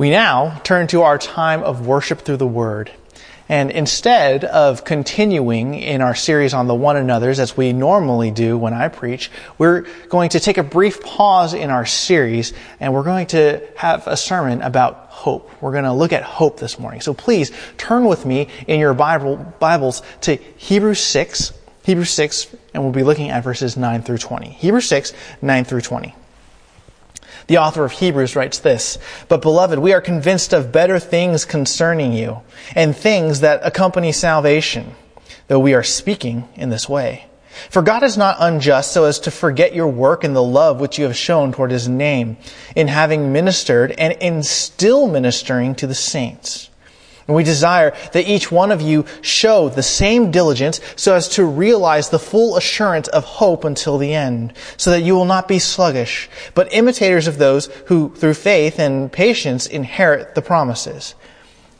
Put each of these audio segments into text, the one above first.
We now turn to our time of worship through the Word. And instead of continuing in our series on the one another's as we normally do when I preach, we're going to take a brief pause in our series and we're going to have a sermon about hope. We're going to look at hope this morning. So please turn with me in your Bible, Bibles to Hebrews 6, Hebrews 6, and we'll be looking at verses 9 through 20. Hebrews 6, 9 through 20. The author of Hebrews writes this, But beloved, we are convinced of better things concerning you, and things that accompany salvation, though we are speaking in this way. For God is not unjust so as to forget your work and the love which you have shown toward his name, in having ministered and in still ministering to the saints. And we desire that each one of you show the same diligence so as to realize the full assurance of hope until the end, so that you will not be sluggish, but imitators of those who through faith and patience inherit the promises.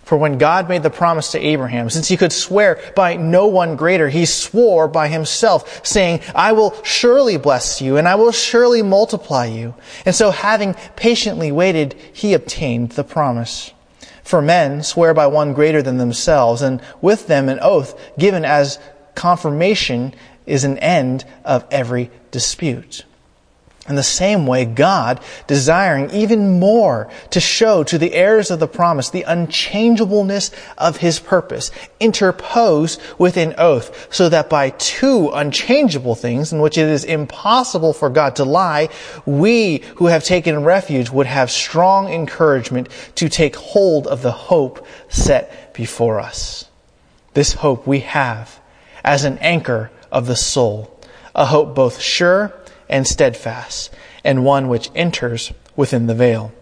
For when God made the promise to Abraham, since he could swear by no one greater, he swore by himself, saying, I will surely bless you, and I will surely multiply you. And so having patiently waited, he obtained the promise. For men swear by one greater than themselves, and with them an oath given as confirmation is an end of every dispute. In the same way, God, desiring even more to show to the heirs of the promise the unchangeableness of his purpose, interposed with an oath, so that by two unchangeable things in which it is impossible for God to lie, we who have taken refuge would have strong encouragement to take hold of the hope set before us. This hope we have as an anchor of the soul, a hope both sure and steadfast, and one which enters within the veil,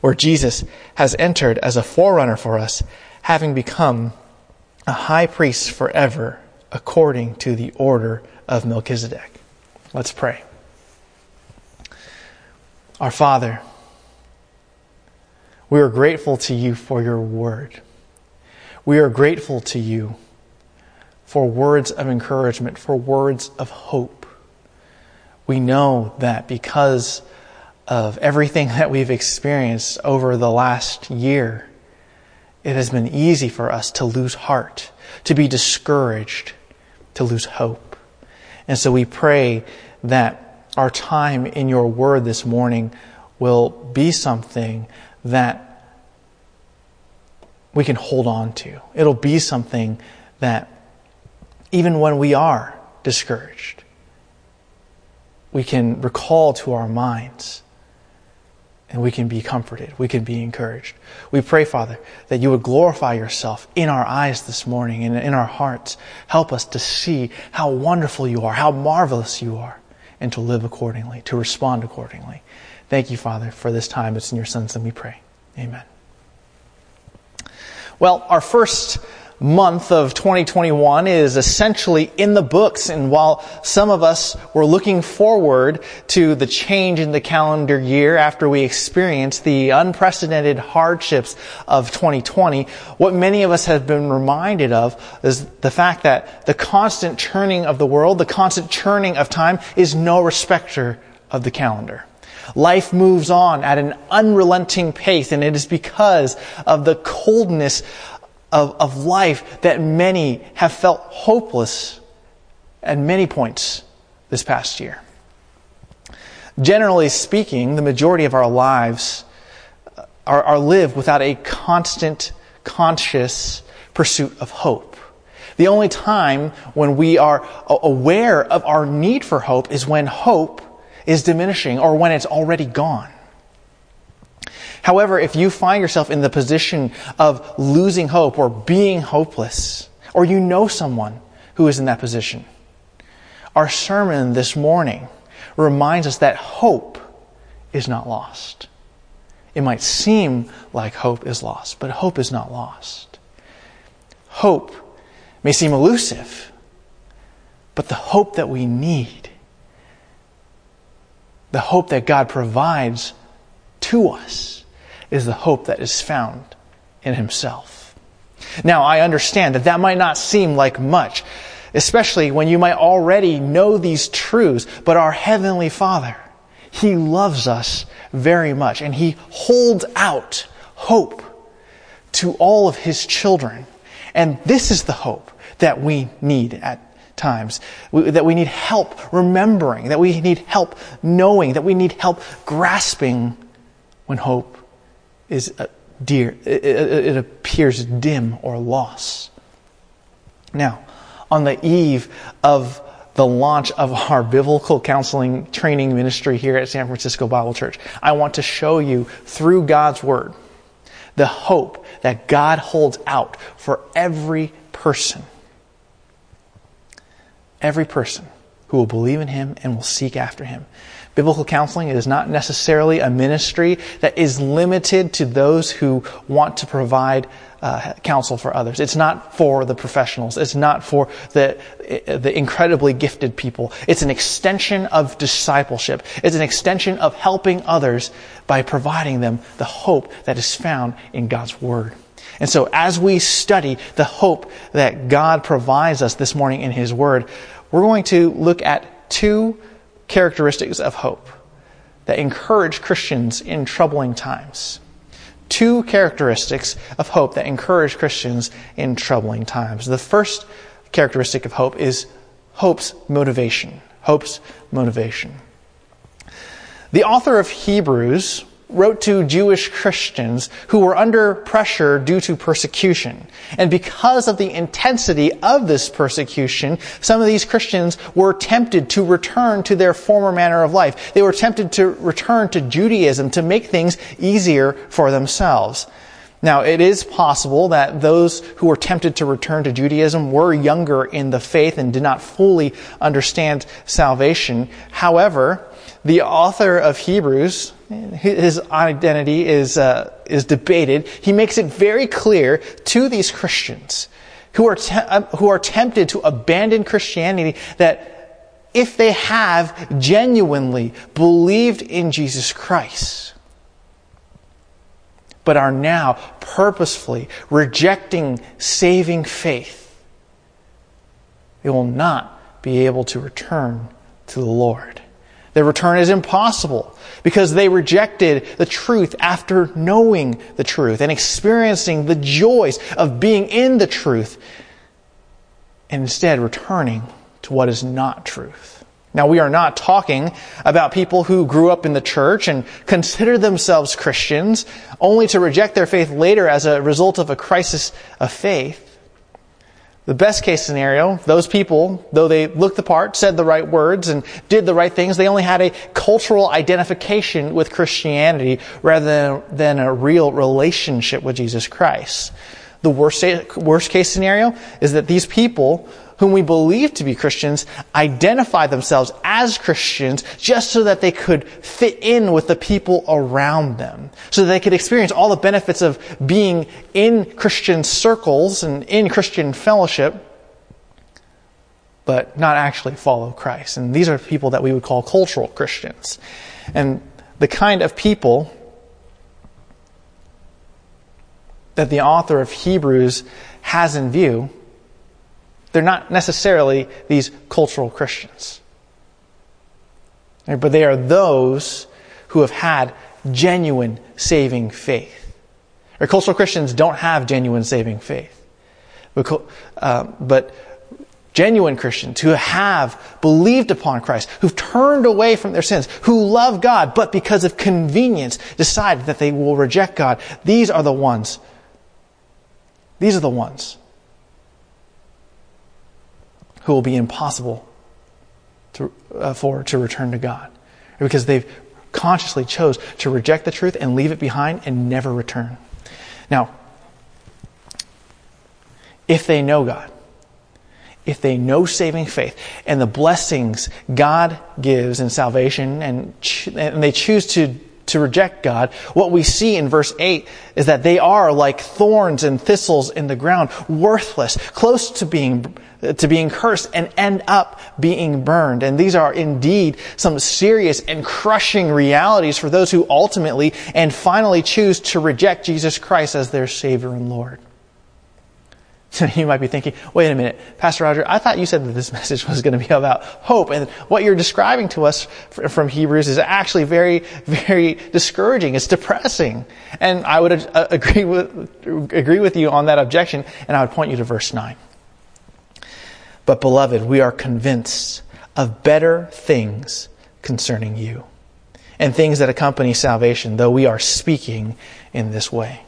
where Jesus has entered as a forerunner for us, having become a high priest forever, according to the order of Melchizedek. Let's pray. Our Father, we are grateful to you for your word. We are grateful to you for words of encouragement, for words of hope we know that because of everything that we've experienced over the last year, it has been easy for us to lose heart, to be discouraged, to lose hope. And so we pray that our time in your word this morning will be something that we can hold on to. It'll be something that even when we are discouraged, we can recall to our minds and we can be comforted. We can be encouraged. We pray, Father, that you would glorify yourself in our eyes this morning and in our hearts. Help us to see how wonderful you are, how marvelous you are, and to live accordingly, to respond accordingly. Thank you, Father, for this time. It's in your Son's name we pray. Amen. Well, our first month of 2021 is essentially in the books. And while some of us were looking forward to the change in the calendar year after we experienced the unprecedented hardships of 2020, what many of us have been reminded of is the fact that the constant churning of the world, the constant churning of time is no respecter of the calendar. Life moves on at an unrelenting pace, and it is because of the coldness of, of life that many have felt hopeless at many points this past year. Generally speaking, the majority of our lives uh, are, are lived without a constant, conscious pursuit of hope. The only time when we are aware of our need for hope is when hope is diminishing or when it's already gone. However, if you find yourself in the position of losing hope or being hopeless, or you know someone who is in that position, our sermon this morning reminds us that hope is not lost. It might seem like hope is lost, but hope is not lost. Hope may seem elusive, but the hope that we need, the hope that God provides to us, is the hope that is found in himself. Now, I understand that that might not seem like much, especially when you might already know these truths, but our Heavenly Father, He loves us very much and He holds out hope to all of his children. And this is the hope that we need at times, that we need help remembering, that we need help knowing, that we need help grasping when hope is uh, dear, it, appears dim or lost. Now, on the eve of the launch of our biblical counseling training ministry here at San Francisco Bible Church, I want to show you through God's Word the hope that God holds out for every person. Every person who will believe in Him and will seek after Him. Biblical counseling is not necessarily a ministry that is limited to those who want to provide uh, counsel for others. It's not for the professionals. It's not for the, the incredibly gifted people. It's an extension of discipleship. It's an extension of helping others by providing them the hope that is found in God's Word. And so as we study the hope that God provides us this morning in His Word, we're going to look at two characteristics of hope that encourage Christians in troubling times. Two characteristics of hope that encourage Christians in troubling times. The first characteristic of hope is hope's motivation. Hope's motivation. The author of Hebrews wrote to Jewish Christians who were under pressure due to persecution. And because of the intensity of this persecution, some of these Christians were tempted to return to their former manner of life. They were tempted to return to Judaism to make things easier for themselves. Now, it is possible that those who were tempted to return to Judaism were younger in the faith and did not fully understand salvation. However, the author of Hebrews, his identity is, uh, is debated. He makes it very clear to these Christians who are, te- uh, who are tempted to abandon Christianity that if they have genuinely believed in Jesus Christ, but are now purposefully rejecting saving faith, they will not be able to return to the Lord. Their return is impossible because they rejected the truth after knowing the truth and experiencing the joys of being in the truth and instead returning to what is not truth. Now, we are not talking about people who grew up in the church and consider themselves Christians only to reject their faith later as a result of a crisis of faith. The best case scenario, those people, though they looked the part, said the right words, and did the right things, they only had a cultural identification with Christianity rather than, than a real relationship with Jesus Christ. The worst, worst case scenario is that these people whom we believe to be Christians identify themselves as Christians just so that they could fit in with the people around them. So that they could experience all the benefits of being in Christian circles and in Christian fellowship, but not actually follow Christ. And these are people that we would call cultural Christians. And the kind of people that the author of Hebrews has in view they're not necessarily these cultural Christians. But they are those who have had genuine saving faith. Or cultural Christians don't have genuine saving faith. But, uh, but genuine Christians who have believed upon Christ, who've turned away from their sins, who love God, but because of convenience decided that they will reject God, these are the ones. These are the ones who will be impossible to, uh, for to return to God. Because they've consciously chose to reject the truth and leave it behind and never return. Now, if they know God, if they know saving faith and the blessings God gives in salvation and, ch- and they choose to to reject God, what we see in verse 8 is that they are like thorns and thistles in the ground, worthless, close to being, to being cursed and end up being burned. And these are indeed some serious and crushing realities for those who ultimately and finally choose to reject Jesus Christ as their Savior and Lord. So you might be thinking, wait a minute, Pastor Roger, I thought you said that this message was going to be about hope. And what you're describing to us from Hebrews is actually very, very discouraging. It's depressing. And I would uh, agree with, agree with you on that objection, and I would point you to verse 9. But beloved, we are convinced of better things concerning you and things that accompany salvation, though we are speaking in this way.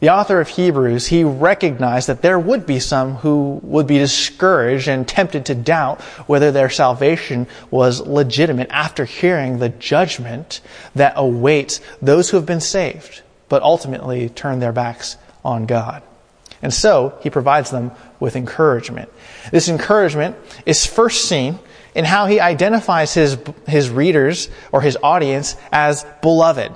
The author of Hebrews, he recognized that there would be some who would be discouraged and tempted to doubt whether their salvation was legitimate after hearing the judgment that awaits those who have been saved, but ultimately turn their backs on God. And so, he provides them with encouragement. This encouragement is first seen in how he identifies his, his readers or his audience as beloved.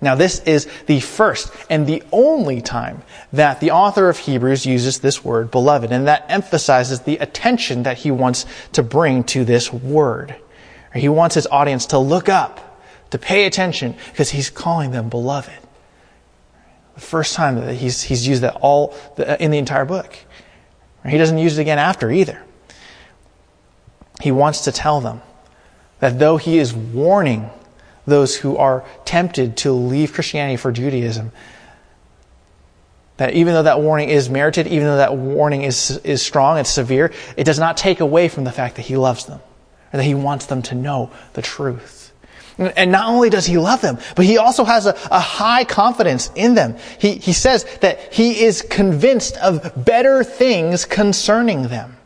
Now, this is the first and the only time that the author of Hebrews uses this word beloved, and that emphasizes the attention that he wants to bring to this word. He wants his audience to look up, to pay attention, because he's calling them beloved. The first time that he's, he's used that all in the entire book. He doesn't use it again after either. He wants to tell them that though he is warning those who are tempted to leave Christianity for Judaism. That even though that warning is merited, even though that warning is, is strong and severe, it does not take away from the fact that he loves them, or that he wants them to know the truth. And not only does he love them, but he also has a, a, high confidence in them. He, he says that he is convinced of better things concerning them.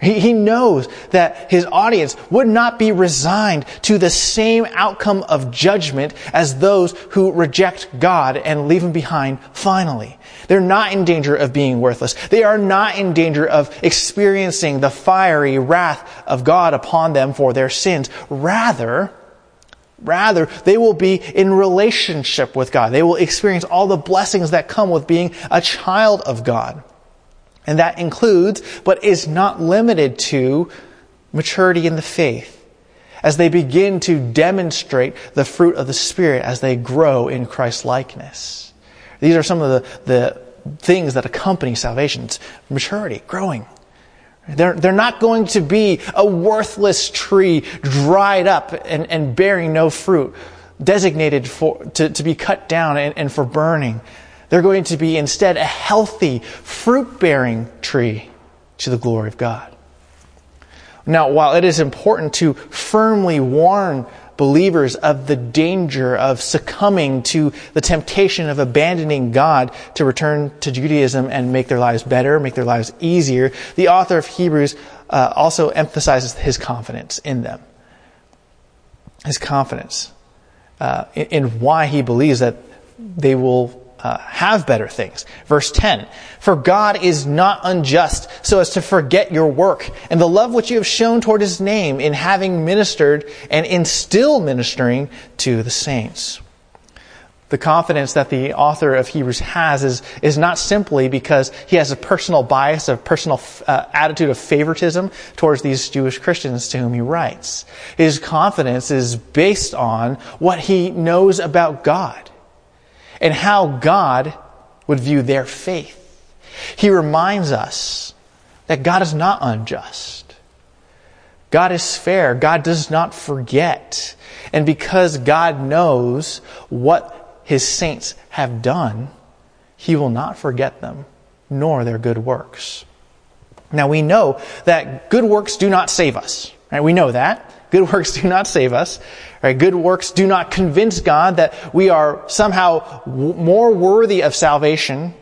He, he knows that his audience would not be resigned to the same outcome of judgment as those who reject God and leave him behind finally. They're not in danger of being worthless. They are not in danger of experiencing the fiery wrath of God upon them for their sins. Rather, Rather, they will be in relationship with God. They will experience all the blessings that come with being a child of God. And that includes, but is not limited to, maturity in the faith as they begin to demonstrate the fruit of the Spirit as they grow in Christ likeness. These are some of the, the things that accompany salvation. It's maturity, growing. They're, they're not going to be a worthless tree dried up and, and bearing no fruit, designated for, to, to be cut down and, and for burning. They're going to be instead a healthy, fruit bearing tree to the glory of God. Now, while it is important to firmly warn believers of the danger of succumbing to the temptation of abandoning God to return to Judaism and make their lives better, make their lives easier, the author of Hebrews uh, also emphasizes his confidence in them. His confidence uh, in, in why he believes that they will uh, have better things. Verse 10 For God is not unjust so as to forget your work and the love which you have shown toward his name in having ministered and in still ministering to the saints. The confidence that the author of Hebrews has is, is not simply because he has a personal bias, a personal uh, attitude of favoritism towards these Jewish Christians to whom he writes. His confidence is based on what he knows about God and how God would view their faith. He reminds us that God is not unjust. God is fair. God does not forget. And because God knows what his saints have done, he will not forget them, nor their good works. Now we know that good works do not save us. Right? We know that. Good works do not save us. Right? Good works do not convince God that we are somehow w- more worthy of salvation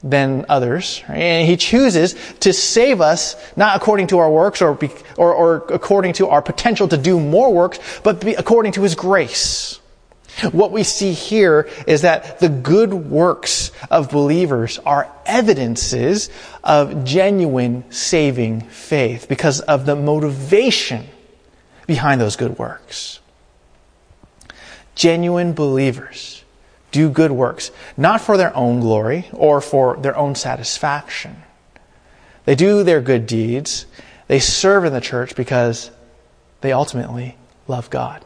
than others. Right? And He chooses to save us not according to our works or, be, or, or according to our potential to do more works, but according to His grace. What we see here is that the good works of believers are evidences of genuine saving faith because of the motivation behind those good works. Genuine believers do good works, not for their own glory or for their own satisfaction. They do their good deeds. They serve in the church because they ultimately love God.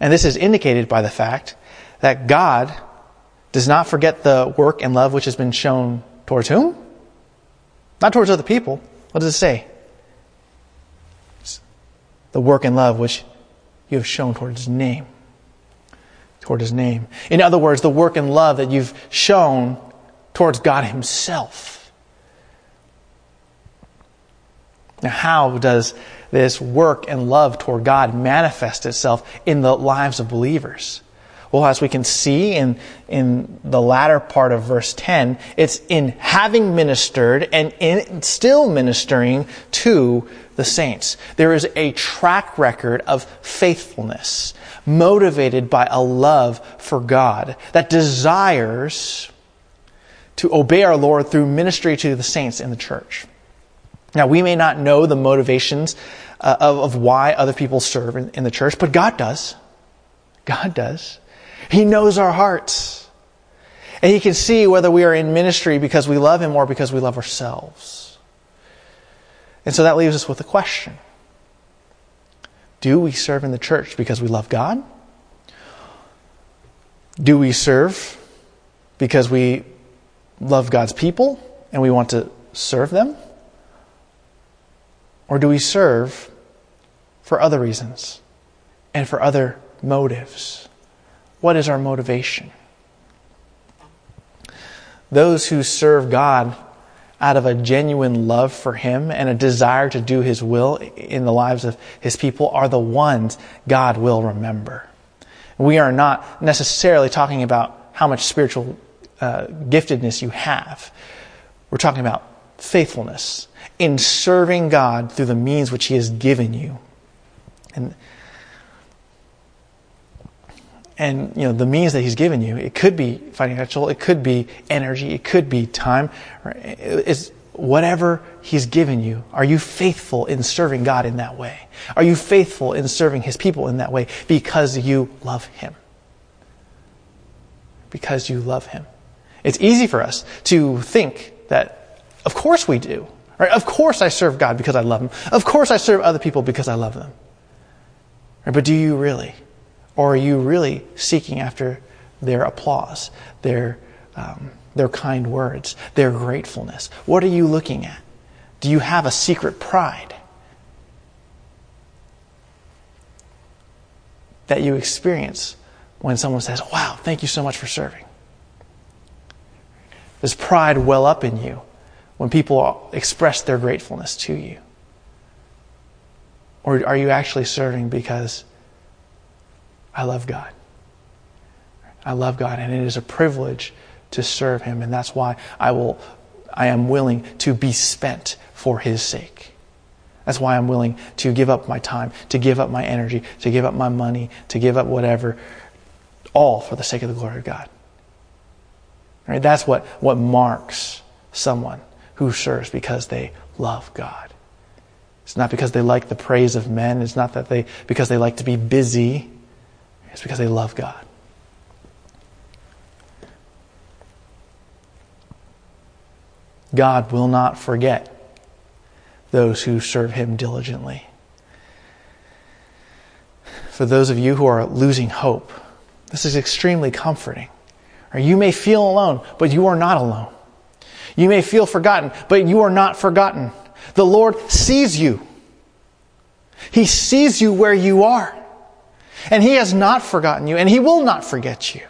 And this is indicated by the fact that God does not forget the work and love which has been shown towards whom? Not towards other people. What does it say? The work and love which you have shown towards his name. Toward his name. In other words, the work and love that you've shown towards God himself. Now, how does this work and love toward God manifest itself in the lives of believers? Well, as we can see in, in the latter part of verse 10, it's in having ministered and in still ministering to the saints. There is a track record of faithfulness motivated by a love for God that desires to obey our Lord through ministry to the saints in the church. Now, we may not know the motivations uh, of, of why other people serve in, in the church, but God does. God does. He knows our hearts. And He can see whether we are in ministry because we love Him or because we love ourselves. And so that leaves us with a question Do we serve in the church because we love God? Do we serve because we love God's people and we want to serve them? Or do we serve for other reasons and for other motives? What is our motivation? Those who serve God out of a genuine love for Him and a desire to do His will in the lives of His people are the ones God will remember. We are not necessarily talking about how much spiritual uh, giftedness you have. We're talking about faithfulness in serving God through the means which He has given you. And and you know the means that he's given you it could be financial it could be energy it could be time it's whatever he's given you. Are you faithful in serving god in that way? Are you faithful in serving his people in that way? Because you love him. Because you love him. It's easy for us to think that of course we do right? Of course i serve god because i love him. Of course i serve other people because i love them. Right? but do you really or are you really seeking after their applause, their, um, their kind words, their gratefulness? What are you looking at? Do you have a secret pride that you experience when someone says, Wow, thank you so much for serving? Does pride well up in you when people express their gratefulness to you? Or are you actually serving because I love God. I love God, and it is a privilege to serve Him, and that's why I will, I am willing to be spent for His sake. That's why I'm willing to give up my time, to give up my energy, to give up my money, to give up whatever, all for the sake of the glory of God. Right? That's what, what marks someone who serves because they love God. It's not because they like the praise of men. It's not that they because they like to be busy. It's because they love God. God will not forget those who serve Him diligently. For those of you who are losing hope, this is extremely comforting. You may feel alone, but you are not alone. You may feel forgotten, but you are not forgotten. The Lord sees you. He sees you where you are. And He has not forgotten you, and He will not forget you.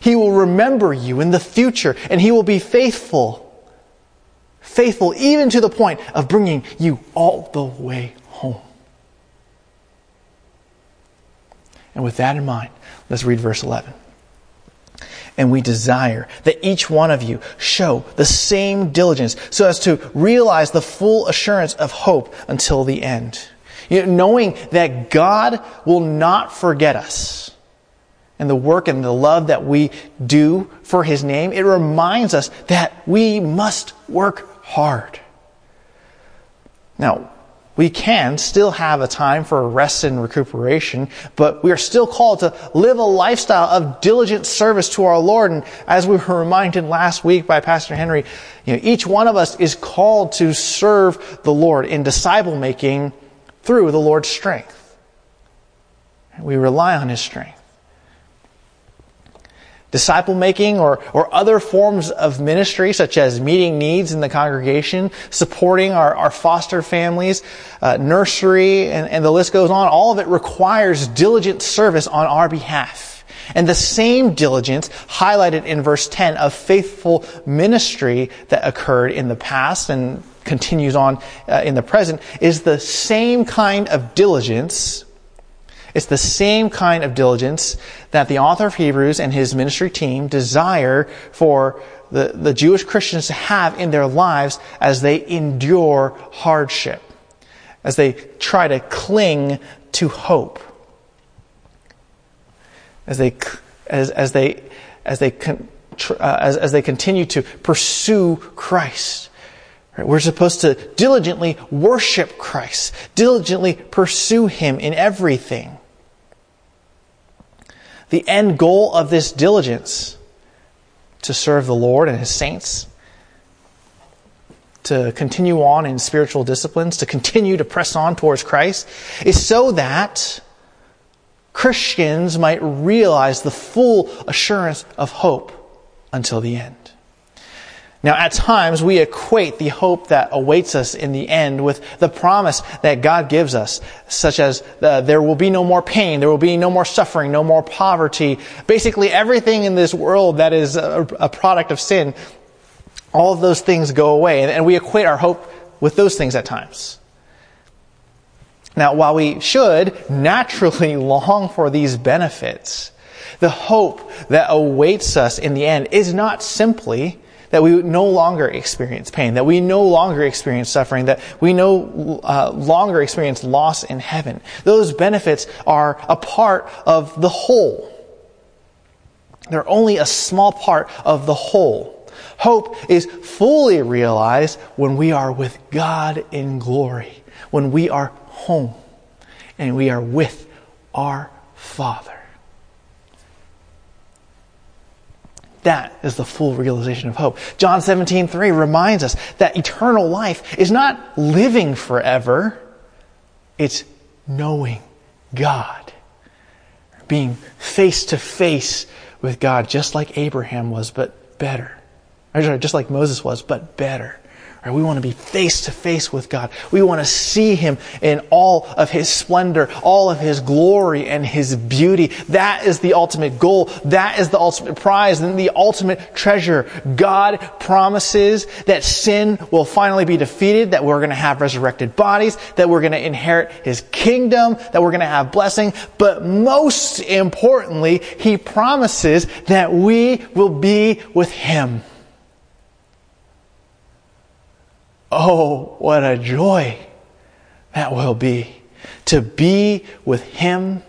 He will remember you in the future, and He will be faithful. Faithful even to the point of bringing you all the way home. And with that in mind, let's read verse 11. And we desire that each one of you show the same diligence so as to realize the full assurance of hope until the end you know, knowing that God will not forget us and the work and the love that we do for His name, it reminds us that we must work hard. Now, we can still have a time for rest and recuperation, but we are still called to live a lifestyle of diligent service to our Lord. And as we were reminded last week by Pastor Henry, you know, each one of us is called to serve the Lord in disciple making through the Lord's strength. We rely on His strength. disciple making or, or other forms of ministry such as meeting needs in the congregation, supporting our, our foster families, uh, nursery, and, and the list goes on. All of it requires diligent service on our behalf. And the same diligence highlighted in verse 10 of faithful ministry that occurred in the past and continues on uh, in the present is the same kind of diligence it's the same kind of diligence that the author of Hebrews and his ministry team desire for the, the Jewish Christians to have in their lives as they endure hardship, as they try to cling to hope, as they, as, as they, as they, uh, as, as they continue to pursue Christ. We're supposed to diligently worship Christ, diligently pursue Him in everything. The end goal of this diligence to serve the Lord and His saints, to continue on in spiritual disciplines, to continue to press on towards Christ, is so that Christians might realize the full assurance of hope until the end. Now, at times, we equate the hope that awaits us in the end with the promise that God gives us, such as uh, there will be no more pain, there will be no more suffering, no more poverty. Basically, everything in this world that is a, a product of sin, all of those things go away. And, and we equate our hope with those things at times. Now, while we should naturally long for these benefits, the hope that awaits us in the end is not simply that we no longer experience pain, that we no longer experience suffering, that we no uh, longer experience loss in heaven. Those benefits are a part of the whole. They're only a small part of the whole. Hope is fully realized when we are with God in glory, when we are home and we are with our Father. That is the full realization of hope. John 17, 3 reminds us that eternal life is not living forever, it's knowing God. Being face to face with God, just like Abraham was, but better. Just like Moses was, but better. Right? We want to be face to face with God. We want to see Him in all of His splendor, all of His glory and His beauty. That is the ultimate goal. That is the ultimate prize and the ultimate treasure. God promises that sin will finally be defeated, that we're going to have resurrected bodies, that we're going to inherit His kingdom, that we're going to have blessing. But most importantly, He promises that we will be with Him. Oh, what a joy that will be to be with Him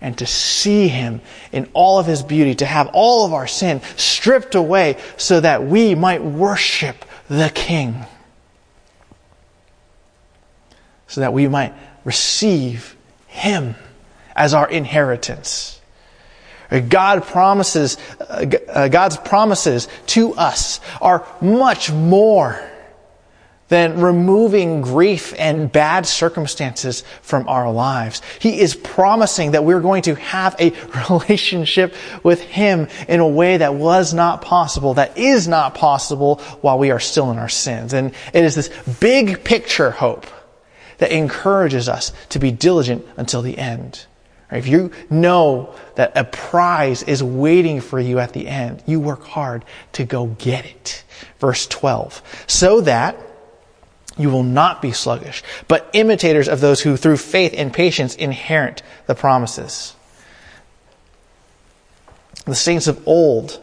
and to see Him in all of His beauty, to have all of our sin stripped away so that we might worship the King, so that we might receive Him as our inheritance. God promises, uh, God's promises to us are much more than removing grief and bad circumstances from our lives. He is promising that we're going to have a relationship with Him in a way that was not possible, that is not possible while we are still in our sins. And it is this big picture hope that encourages us to be diligent until the end. If you know that a prize is waiting for you at the end, you work hard to go get it. Verse 12. So that you will not be sluggish, but imitators of those who through faith and patience inherit the promises. The saints of old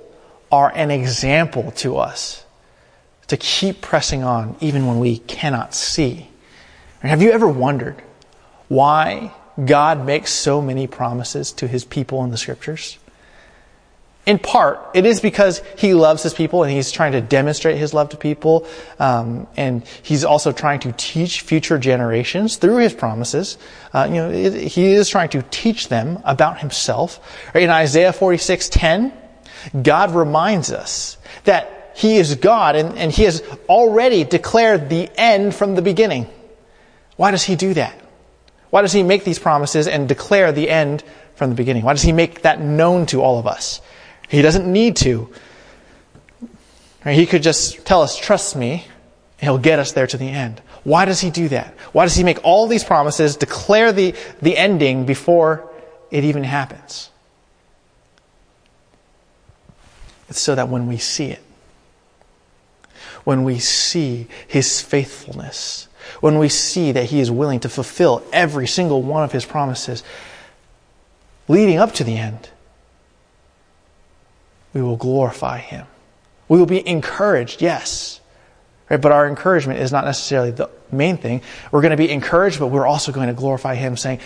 are an example to us to keep pressing on even when we cannot see. Have you ever wondered why God makes so many promises to his people in the scriptures? In part, it is because he loves his people and he's trying to demonstrate his love to people. Um, and he's also trying to teach future generations through his promises. Uh, you know, it, he is trying to teach them about himself. In Isaiah 46:10, God reminds us that he is God and, and he has already declared the end from the beginning. Why does he do that? Why does he make these promises and declare the end from the beginning? Why does he make that known to all of us? He doesn't need to. He could just tell us, trust me, he'll get us there to the end. Why does he do that? Why does he make all these promises, declare the, the ending before it even happens? It's so that when we see it, when we see his faithfulness, when we see that he is willing to fulfill every single one of his promises leading up to the end, we will glorify him. We will be encouraged, yes. Right? But our encouragement is not necessarily the main thing. We're going to be encouraged, but we're also going to glorify him, saying,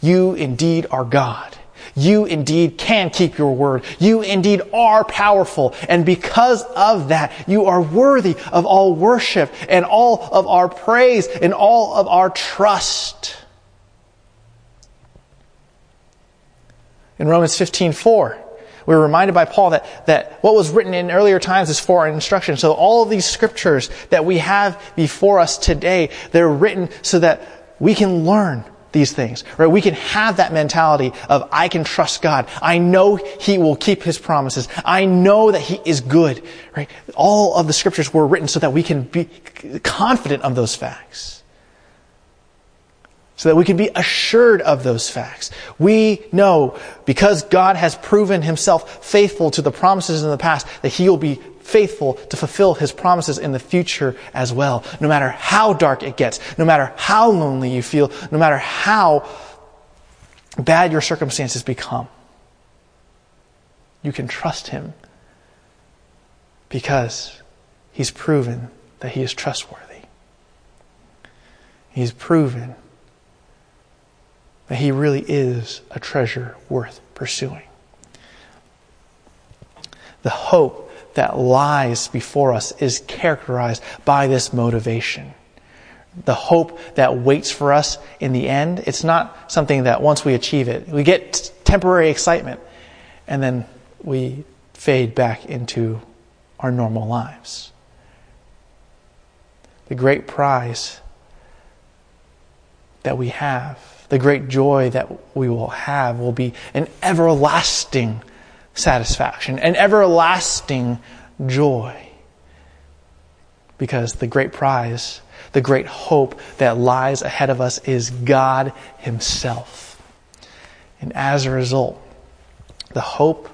You indeed are God. You indeed can keep your word. You indeed are powerful. And because of that, you are worthy of all worship and all of our praise and all of our trust. In Romans 15, 4, we're reminded by Paul that, that what was written in earlier times is for our instruction. So all of these scriptures that we have before us today, they're written so that we can learn these things, right? We can have that mentality of, I can trust God. I know He will keep His promises. I know that He is good, right? All of the scriptures were written so that we can be confident of those facts so that we can be assured of those facts. We know because God has proven himself faithful to the promises in the past that he will be faithful to fulfill his promises in the future as well. No matter how dark it gets, no matter how lonely you feel, no matter how bad your circumstances become, you can trust him because he's proven that he is trustworthy. He's proven that he really is a treasure worth pursuing. The hope that lies before us is characterized by this motivation. The hope that waits for us in the end, it's not something that once we achieve it, we get temporary excitement and then we fade back into our normal lives. The great prize that we have the great joy that we will have will be an everlasting satisfaction, an everlasting joy. Because the great prize, the great hope that lies ahead of us is God Himself. And as a result, the hope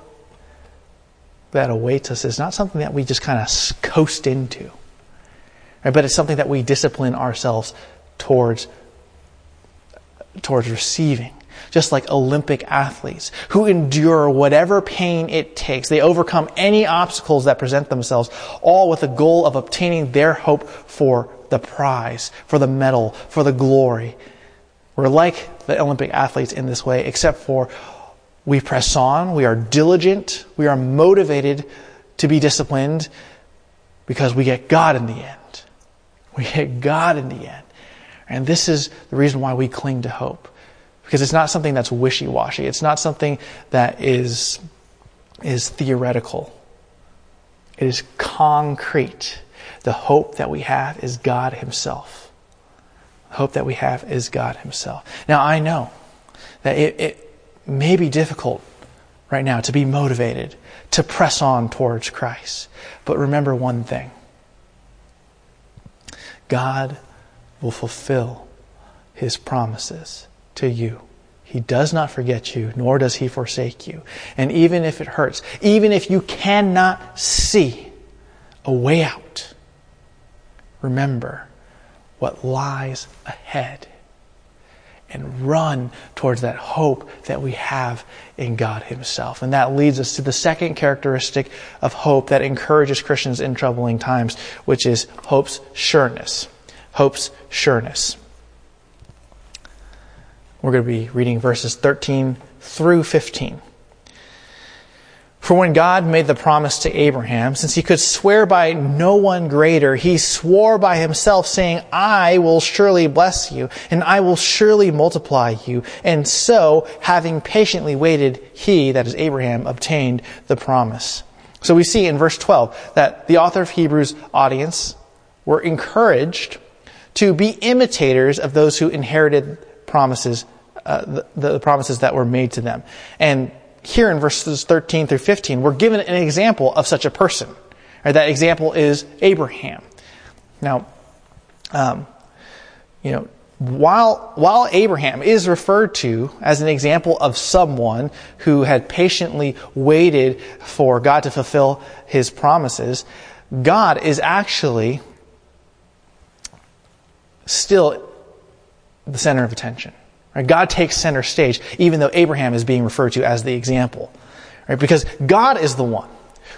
that awaits us is not something that we just kind of coast into, right? but it's something that we discipline ourselves towards towards receiving. Just like Olympic athletes who endure whatever pain it takes. They overcome any obstacles that present themselves, all with the goal of obtaining their hope for the prize, for the medal, for the glory. We're like the Olympic athletes in this way, except for we press on, we are diligent, we are motivated to be disciplined because we get God in the end. We get God in the end. And this is the reason why we cling to hope. Because it's not something that's wishy washy. It's not something that is, is theoretical. It is concrete. The hope that we have is God Himself. The hope that we have is God Himself. Now, I know that it, it may be difficult right now to be motivated, to press on towards Christ. But remember one thing God will fulfill his promises to you. He does not forget you, nor does he forsake you. And even if it hurts, even if you cannot see a way out, remember what lies ahead and run towards that hope that we have in God Himself. And that leads us to the second characteristic of hope that encourages Christians in troubling times, which is hope's sureness hope's sureness. We're going to be reading verses 13 through 15. For when God made the promise to Abraham, since he could swear by no one greater, he swore by himself, saying, I will surely bless you, and I will surely multiply you. And so, having patiently waited, he, that is Abraham, obtained the promise. So we see in verse 12 that the author of Hebrews audience were encouraged to be imitators of those who inherited promises, uh, the, the promises that were made to them. And here in verses 13 through 15, we're given an example of such a person. Right? That example is Abraham. Now, um, you know, while, while Abraham is referred to as an example of someone who had patiently waited for God to fulfill his promises, God is actually still the center of attention. Right? God takes center stage, even though Abraham is being referred to as the example. Right? Because God is the one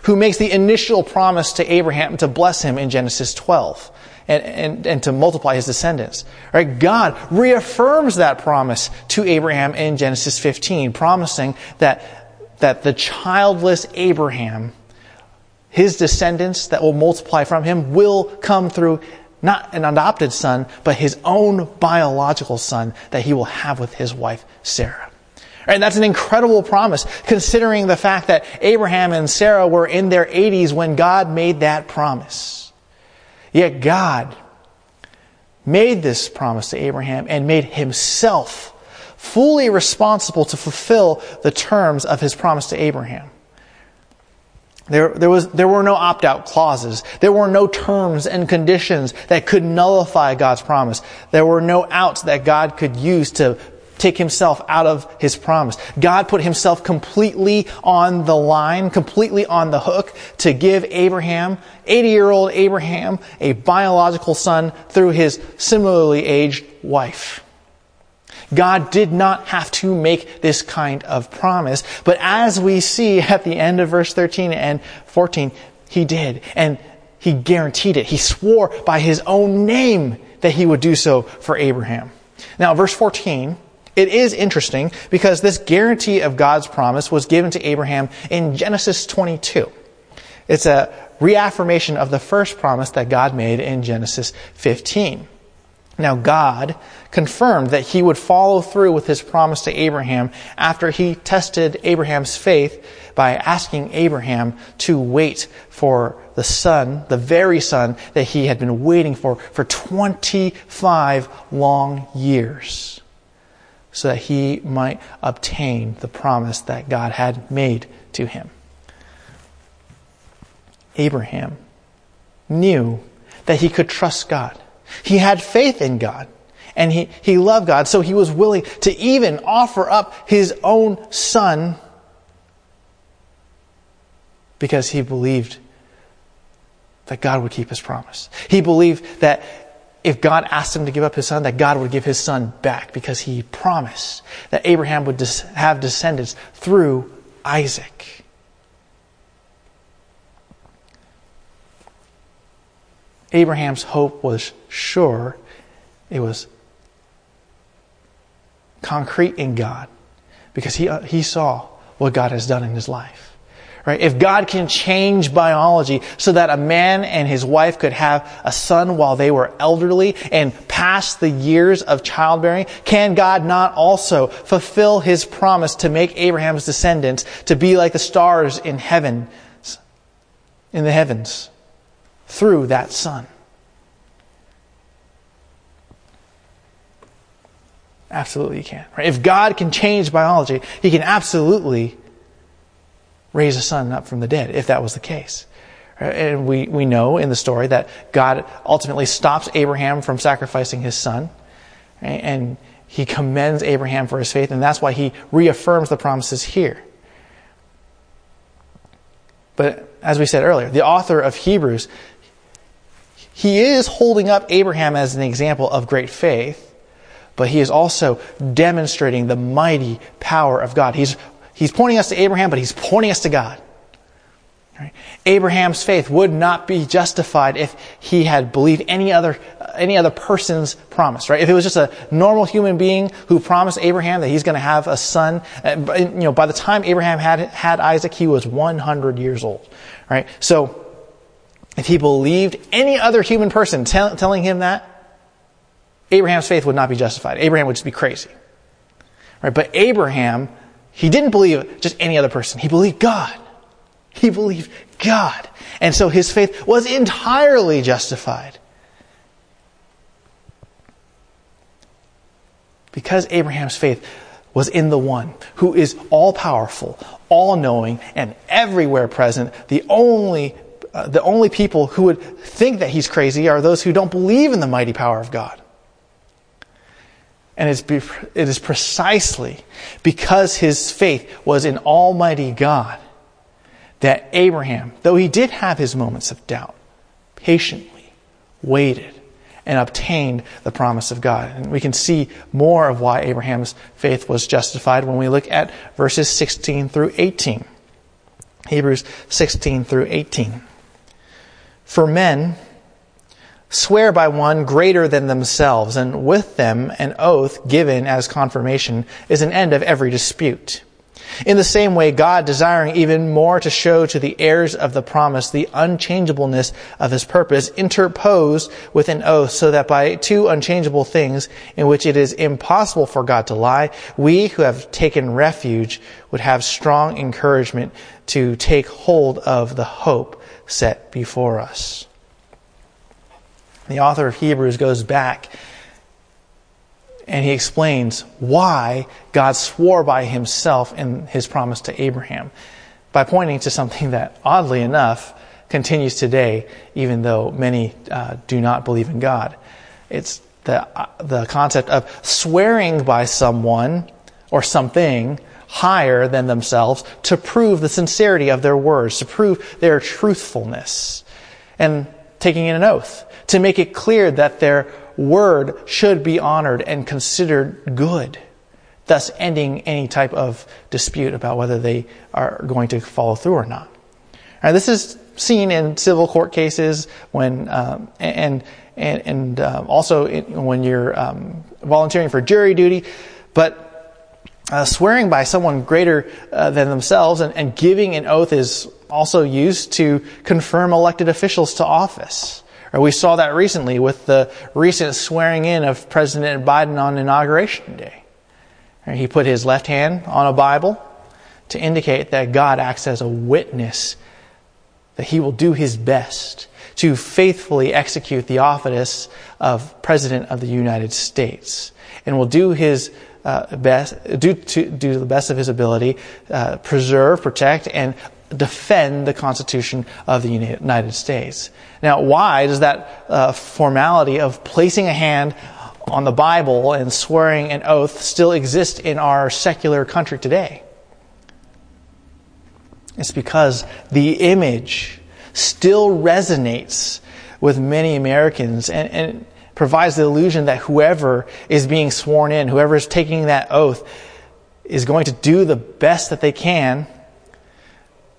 who makes the initial promise to Abraham to bless him in Genesis 12 and, and, and to multiply his descendants. Right? God reaffirms that promise to Abraham in Genesis 15, promising that, that the childless Abraham, his descendants that will multiply from him, will come through not an adopted son, but his own biological son that he will have with his wife, Sarah. And that's an incredible promise, considering the fact that Abraham and Sarah were in their 80s when God made that promise. Yet God made this promise to Abraham and made himself fully responsible to fulfill the terms of his promise to Abraham. There, there, was, there were no opt out clauses. There were no terms and conditions that could nullify God's promise. There were no outs that God could use to take himself out of his promise. God put himself completely on the line, completely on the hook to give Abraham, 80 year old Abraham, a biological son through his similarly aged wife. God did not have to make this kind of promise. But as we see at the end of verse 13 and 14, he did. And he guaranteed it. He swore by his own name that he would do so for Abraham. Now, verse 14, it is interesting because this guarantee of God's promise was given to Abraham in Genesis 22. It's a reaffirmation of the first promise that God made in Genesis 15. Now, God confirmed that he would follow through with his promise to Abraham after he tested Abraham's faith by asking Abraham to wait for the son, the very son that he had been waiting for for 25 long years, so that he might obtain the promise that God had made to him. Abraham knew that he could trust God. He had faith in God and he, he loved God, so he was willing to even offer up his own son because he believed that God would keep his promise. He believed that if God asked him to give up his son, that God would give his son back because he promised that Abraham would have descendants through Isaac. Abraham's hope was sure, it was concrete in God because he, uh, he saw what God has done in his life. Right? If God can change biology so that a man and his wife could have a son while they were elderly and past the years of childbearing, can God not also fulfill his promise to make Abraham's descendants to be like the stars in heaven, in the heavens, through that son? Absolutely, you can. Right? If God can change biology, he can absolutely raise a son up from the dead, if that was the case. Right? And we, we know in the story that God ultimately stops Abraham from sacrificing his son. Right? And he commends Abraham for his faith, and that's why he reaffirms the promises here. But as we said earlier, the author of Hebrews, he is holding up Abraham as an example of great faith but he is also demonstrating the mighty power of God. He's, he's pointing us to Abraham, but he's pointing us to God. Right? Abraham's faith would not be justified if he had believed any other, any other person's promise, right? If it was just a normal human being who promised Abraham that he's going to have a son, uh, you know, by the time Abraham had, had Isaac, he was 100 years old, right? So, if he believed any other human person tell, telling him that, Abraham's faith would not be justified. Abraham would just be crazy. Right? But Abraham, he didn't believe just any other person. He believed God. He believed God. And so his faith was entirely justified. Because Abraham's faith was in the one who is all powerful, all knowing, and everywhere present. The only, uh, the only people who would think that he's crazy are those who don't believe in the mighty power of God. And it's, it is precisely because his faith was in Almighty God that Abraham, though he did have his moments of doubt, patiently waited and obtained the promise of God. And we can see more of why Abraham's faith was justified when we look at verses 16 through 18. Hebrews 16 through 18. For men swear by one greater than themselves, and with them an oath given as confirmation is an end of every dispute. In the same way, God, desiring even more to show to the heirs of the promise the unchangeableness of his purpose, interposed with an oath so that by two unchangeable things in which it is impossible for God to lie, we who have taken refuge would have strong encouragement to take hold of the hope set before us. The author of Hebrews goes back and he explains why God swore by himself in his promise to Abraham by pointing to something that, oddly enough, continues today, even though many uh, do not believe in God. It's the, uh, the concept of swearing by someone or something higher than themselves to prove the sincerity of their words, to prove their truthfulness, and taking an oath to make it clear that their word should be honored and considered good, thus ending any type of dispute about whether they are going to follow through or not. Now, this is seen in civil court cases when um, and and, and uh, also in, when you're um, volunteering for jury duty, but. Uh, swearing by someone greater uh, than themselves and, and giving an oath is also used to confirm elected officials to office. Or we saw that recently with the recent swearing in of President Biden on Inauguration Day. He put his left hand on a Bible to indicate that God acts as a witness, that he will do his best to faithfully execute the office of President of the United States and will do his uh, best, do, to, do the best of his ability, uh, preserve, protect, and defend the Constitution of the United States. Now, why does that uh, formality of placing a hand on the Bible and swearing an oath still exist in our secular country today? It's because the image still resonates with many Americans and, and provides the illusion that whoever is being sworn in, whoever is taking that oath, is going to do the best that they can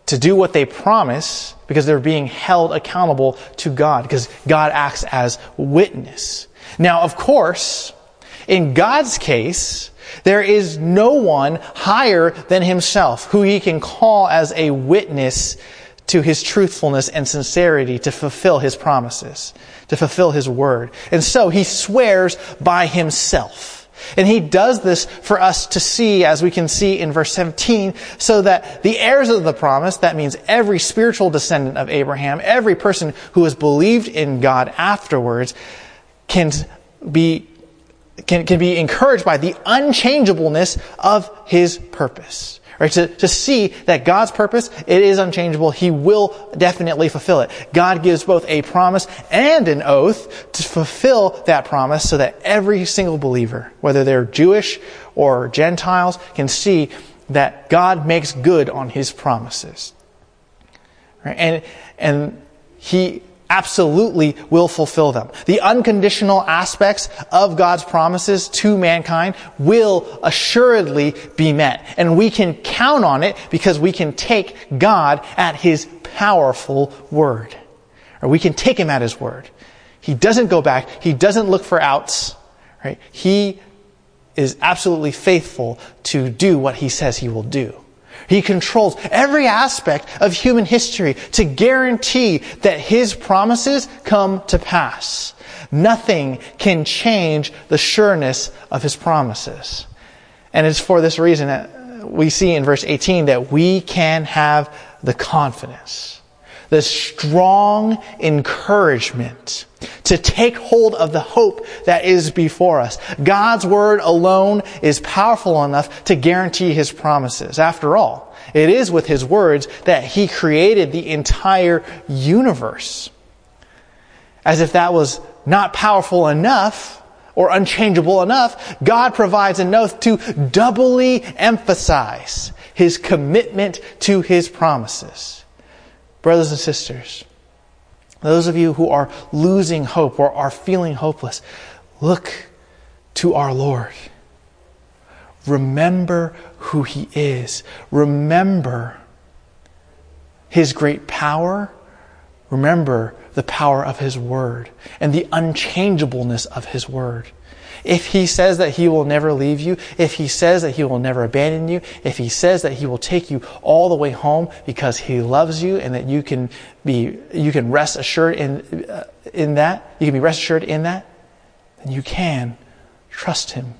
to do what they promise because they're being held accountable to God because God acts as witness. Now, of course, in God's case, there is no one higher than himself who he can call as a witness to his truthfulness and sincerity to fulfill his promises, to fulfill his word. And so he swears by himself. And he does this for us to see, as we can see in verse 17, so that the heirs of the promise, that means every spiritual descendant of Abraham, every person who has believed in God afterwards, can be, can, can be encouraged by the unchangeableness of his purpose. Right? To, to see that God's purpose, it is unchangeable. He will definitely fulfill it. God gives both a promise and an oath to fulfill that promise so that every single believer, whether they're Jewish or Gentiles, can see that God makes good on His promises. Right? And, and He absolutely will fulfill them. The unconditional aspects of God's promises to mankind will assuredly be met. And we can count on it because we can take God at His powerful word. Or we can take Him at His word. He doesn't go back. He doesn't look for outs. Right? He is absolutely faithful to do what He says He will do. He controls every aspect of human history to guarantee that His promises come to pass. Nothing can change the sureness of His promises. And it's for this reason that we see in verse 18 that we can have the confidence, the strong encouragement to take hold of the hope that is before us. God's word alone is powerful enough to guarantee his promises. After all, it is with his words that he created the entire universe. As if that was not powerful enough or unchangeable enough, God provides an oath to doubly emphasize his commitment to his promises. Brothers and sisters, those of you who are losing hope or are feeling hopeless, look to our Lord. Remember who He is. Remember His great power. Remember the power of His Word and the unchangeableness of His Word. If he says that he will never leave you, if he says that he will never abandon you, if he says that he will take you all the way home because he loves you and that you can be, you can rest assured in, uh, in that, you can be rest assured in that, then you can trust him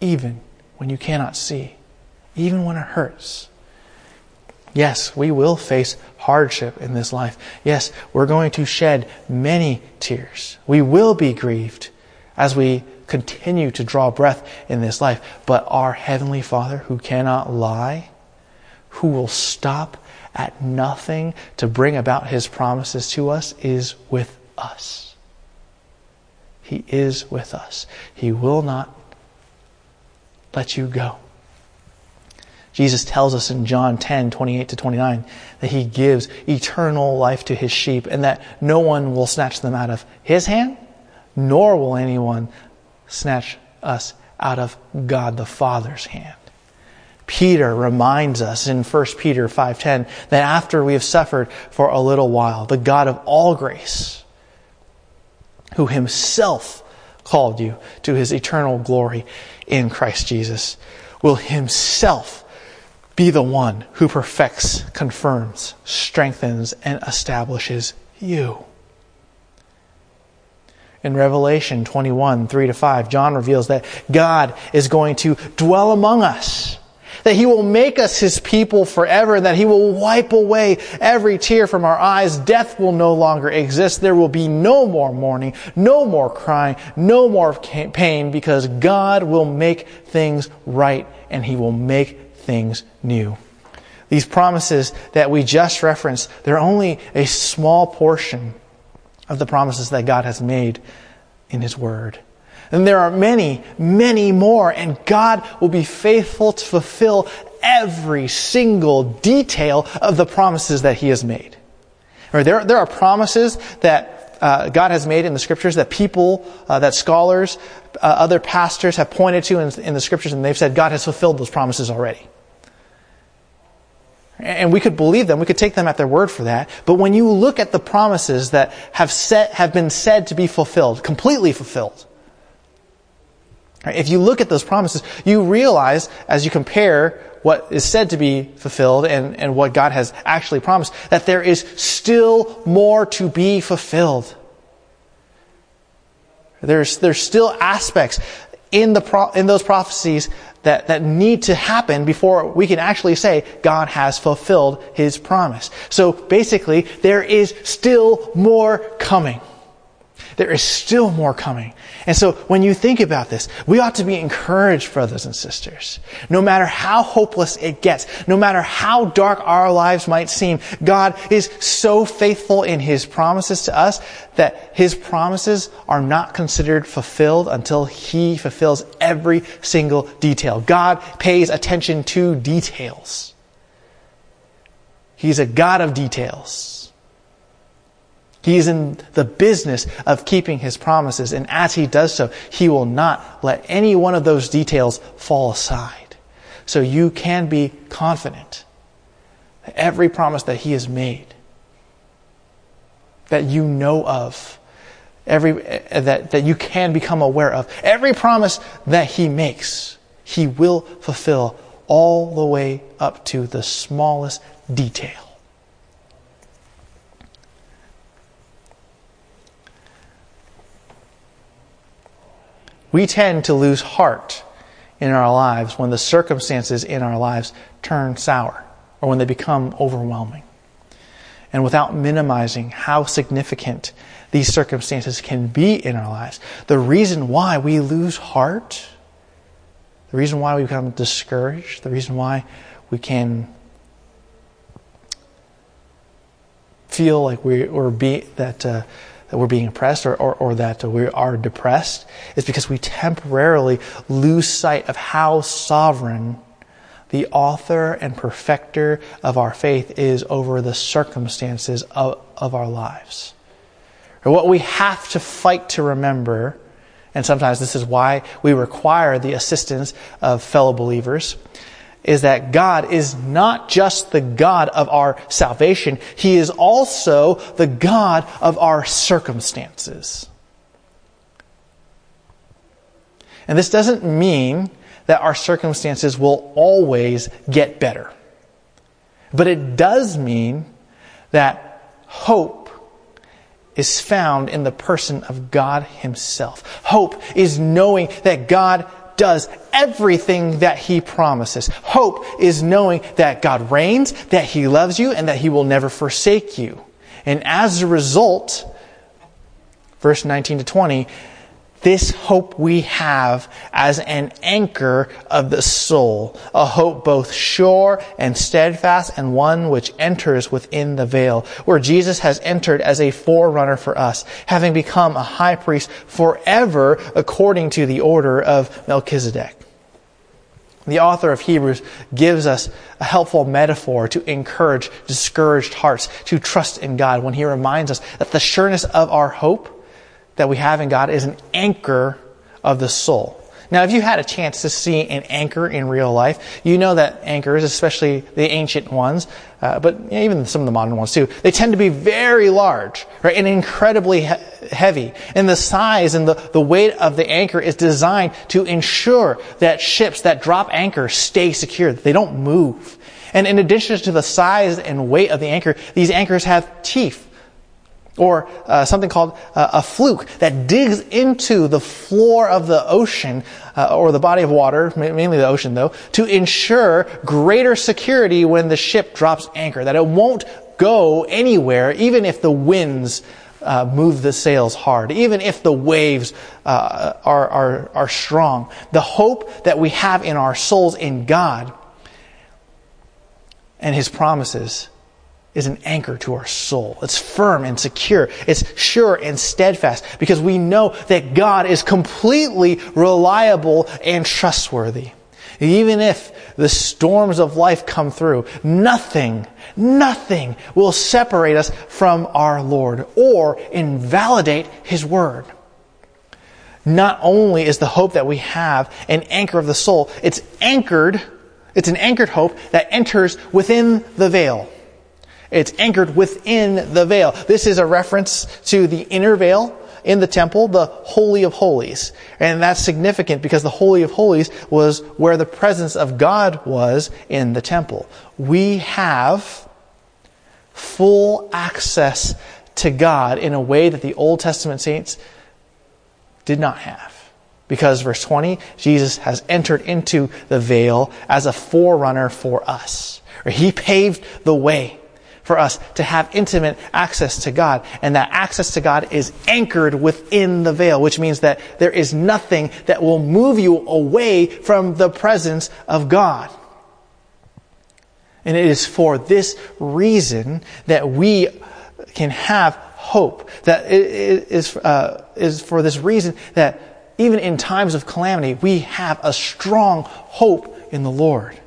even when you cannot see, even when it hurts. Yes, we will face hardship in this life. Yes, we're going to shed many tears. We will be grieved as we continue to draw breath in this life. But our Heavenly Father, who cannot lie, who will stop at nothing to bring about His promises to us, is with us. He is with us. He will not let you go. Jesus tells us in John 10, 28 to 29, that he gives eternal life to his sheep and that no one will snatch them out of his hand, nor will anyone snatch us out of God the Father's hand. Peter reminds us in 1 Peter 5:10 that after we have suffered for a little while, the God of all grace, who himself called you to his eternal glory in Christ Jesus, will himself be the one who perfects, confirms, strengthens, and establishes you. In Revelation 21, 3 to 5, John reveals that God is going to dwell among us. That He will make us His people forever, that He will wipe away every tear from our eyes. Death will no longer exist. There will be no more mourning, no more crying, no more pain, because God will make things right and He will make things new. These promises that we just referenced, they're only a small portion of the promises that God has made in His Word. And there are many, many more, and God will be faithful to fulfill every single detail of the promises that He has made. Right, there, there are promises that uh, God has made in the scriptures that people, uh, that scholars, uh, other pastors have pointed to in, in the scriptures, and they've said God has fulfilled those promises already. And we could believe them. We could take them at their word for that. But when you look at the promises that have set, have been said to be fulfilled, completely fulfilled, if you look at those promises, you realize as you compare what is said to be fulfilled and, and what God has actually promised, that there is still more to be fulfilled. There's, there's still aspects in the pro, in those prophecies that, that need to happen before we can actually say God has fulfilled his promise. So basically, there is still more coming. There is still more coming. And so when you think about this, we ought to be encouraged, brothers and sisters. No matter how hopeless it gets, no matter how dark our lives might seem, God is so faithful in His promises to us that His promises are not considered fulfilled until He fulfills every single detail. God pays attention to details. He's a God of details. He is in the business of keeping his promises, and as he does so, he will not let any one of those details fall aside. So you can be confident that every promise that he has made, that you know of, every, eh, that, that you can become aware of, every promise that he makes, he will fulfill all the way up to the smallest detail. We tend to lose heart in our lives when the circumstances in our lives turn sour or when they become overwhelming. and without minimizing how significant these circumstances can be in our lives. The reason why we lose heart, the reason why we become discouraged, the reason why we can feel like we, are be, that, uh, that we're being oppressed or, or, or that we are depressed is because we temporarily lose sight of how sovereign the author and perfecter of our faith is over the circumstances of, of our lives. Or what we have to fight to remember, and sometimes this is why we require the assistance of fellow believers, is that God is not just the God of our salvation, He is also the God of our circumstances. And this doesn't mean that our circumstances will always get better. But it does mean that hope is found in the person of God Himself. Hope is knowing that God does everything that He promises. Hope is knowing that God reigns, that He loves you, and that He will never forsake you. And as a result, verse 19 to 20, this hope we have as an anchor of the soul, a hope both sure and steadfast and one which enters within the veil, where Jesus has entered as a forerunner for us, having become a high priest forever according to the order of Melchizedek. The author of Hebrews gives us a helpful metaphor to encourage discouraged hearts to trust in God when he reminds us that the sureness of our hope that we have in God is an anchor of the soul. Now, if you had a chance to see an anchor in real life, you know that anchors, especially the ancient ones, uh, but even some of the modern ones too, they tend to be very large, right, and incredibly he- heavy. And the size and the, the weight of the anchor is designed to ensure that ships that drop anchor stay secure, that they don't move. And in addition to the size and weight of the anchor, these anchors have teeth or uh, something called uh, a fluke that digs into the floor of the ocean uh, or the body of water, mainly the ocean though, to ensure greater security when the ship drops anchor, that it won't go anywhere even if the winds uh, move the sails hard, even if the waves uh, are, are, are strong. The hope that we have in our souls in God and His promises is an anchor to our soul. It's firm and secure. It's sure and steadfast because we know that God is completely reliable and trustworthy. Even if the storms of life come through, nothing, nothing will separate us from our Lord or invalidate His Word. Not only is the hope that we have an anchor of the soul, it's anchored, it's an anchored hope that enters within the veil. It's anchored within the veil. This is a reference to the inner veil in the temple, the Holy of Holies. And that's significant because the Holy of Holies was where the presence of God was in the temple. We have full access to God in a way that the Old Testament saints did not have. Because verse 20, Jesus has entered into the veil as a forerunner for us. He paved the way for us to have intimate access to God. And that access to God is anchored within the veil, which means that there is nothing that will move you away from the presence of God. And it is for this reason that we can have hope. That it is, uh, is for this reason that even in times of calamity, we have a strong hope in the Lord.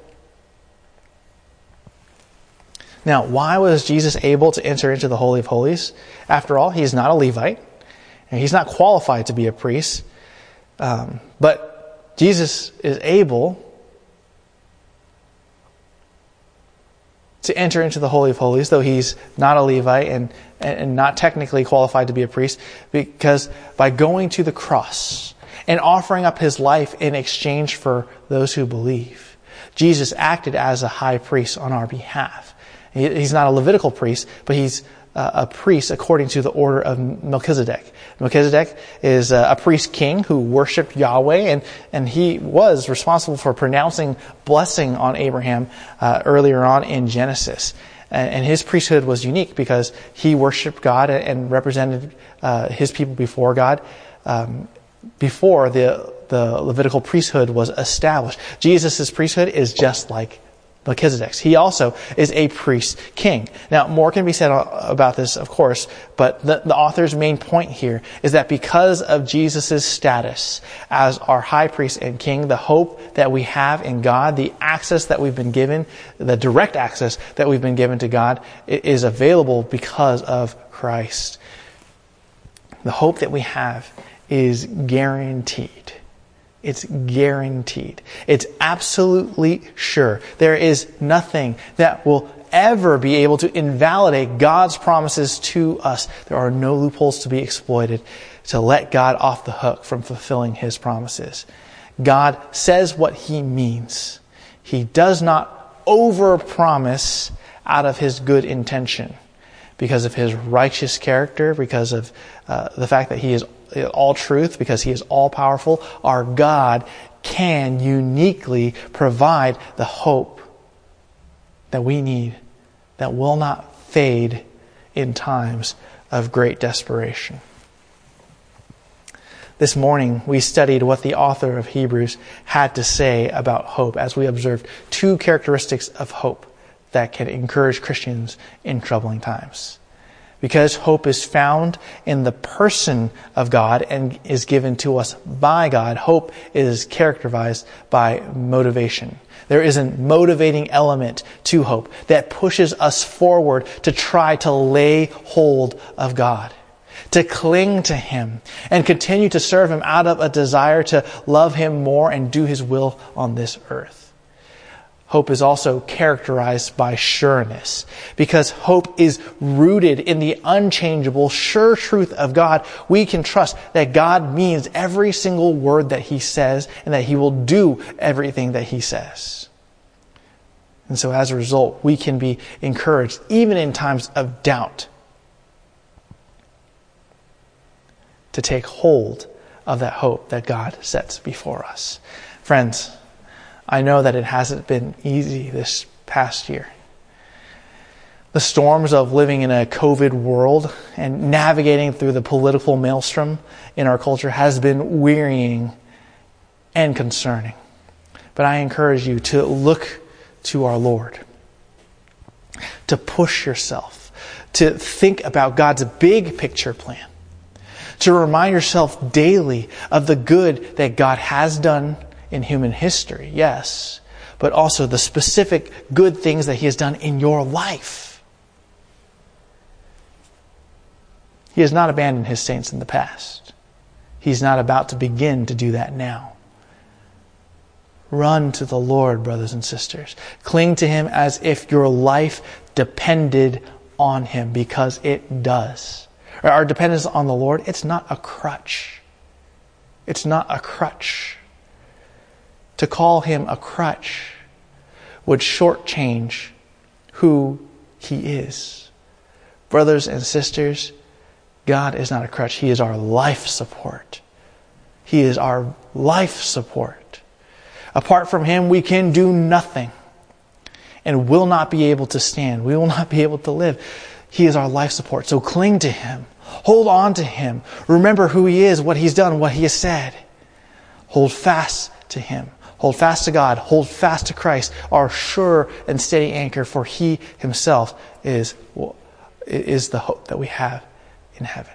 Now, why was Jesus able to enter into the Holy of Holies? After all, he's not a Levite, and he's not qualified to be a priest. Um, but Jesus is able to enter into the Holy of Holies, though he's not a Levite and, and not technically qualified to be a priest, because by going to the cross and offering up his life in exchange for those who believe, Jesus acted as a high priest on our behalf. He's not a Levitical priest, but he's uh, a priest according to the order of Melchizedek. Melchizedek is uh, a priest king who worshiped Yahweh, and, and he was responsible for pronouncing blessing on Abraham uh, earlier on in Genesis. And, his priesthood was unique because he worshiped God and represented uh, his people before God um, before the, the Levitical priesthood was established. Jesus' priesthood is just like Melchizedek's. He also is a priest king. Now, more can be said about this, of course, but the, the author's main point here is that because of Jesus' status as our high priest and king, the hope that we have in God, the access that we've been given, the direct access that we've been given to God is available because of Christ. The hope that we have is guaranteed. It's guaranteed. It's absolutely sure. There is nothing that will ever be able to invalidate God's promises to us. There are no loopholes to be exploited to let God off the hook from fulfilling his promises. God says what he means. He does not overpromise out of his good intention because of his righteous character, because of uh, the fact that he is all truth, because He is all powerful, our God can uniquely provide the hope that we need that will not fade in times of great desperation. This morning, we studied what the author of Hebrews had to say about hope as we observed two characteristics of hope that can encourage Christians in troubling times because hope is found in the person of God and is given to us by God. Hope is characterized by motivation. There is a motivating element to hope that pushes us forward to try to lay hold of God, to cling to Him, and continue to serve Him out of a desire to love Him more and do His will on this earth. Hope is also characterized by sureness because hope is rooted in the unchangeable, sure truth of God. We can trust that God means every single word that He says and that He will do everything that He says. And so as a result, we can be encouraged even in times of doubt to take hold of that hope that God sets before us. Friends, I know that it hasn't been easy this past year. The storms of living in a COVID world and navigating through the political maelstrom in our culture has been wearying and concerning. But I encourage you to look to our Lord, to push yourself, to think about God's big picture plan, to remind yourself daily of the good that God has done in human history, yes, but also the specific good things that He has done in your life. He has not abandoned His saints in the past. He's not about to begin to do that now. Run to the Lord, brothers and sisters. Cling to Him as if your life depended on Him, because it does. Our dependence on the Lord, it's not a crutch. It's not a crutch. To call him a crutch would shortchange who he is. Brothers and sisters, God is not a crutch. He is our life support. He is our life support. Apart from Him, we can do nothing and will not be able to stand. We will not be able to live. He is our life support. So cling to Him. Hold on to Him. Remember who He is, what He's done, what He has said. Hold fast to Him. Hold fast to God. Hold fast to Christ, our sure and steady anchor, for He Himself is, is the hope that we have in heaven.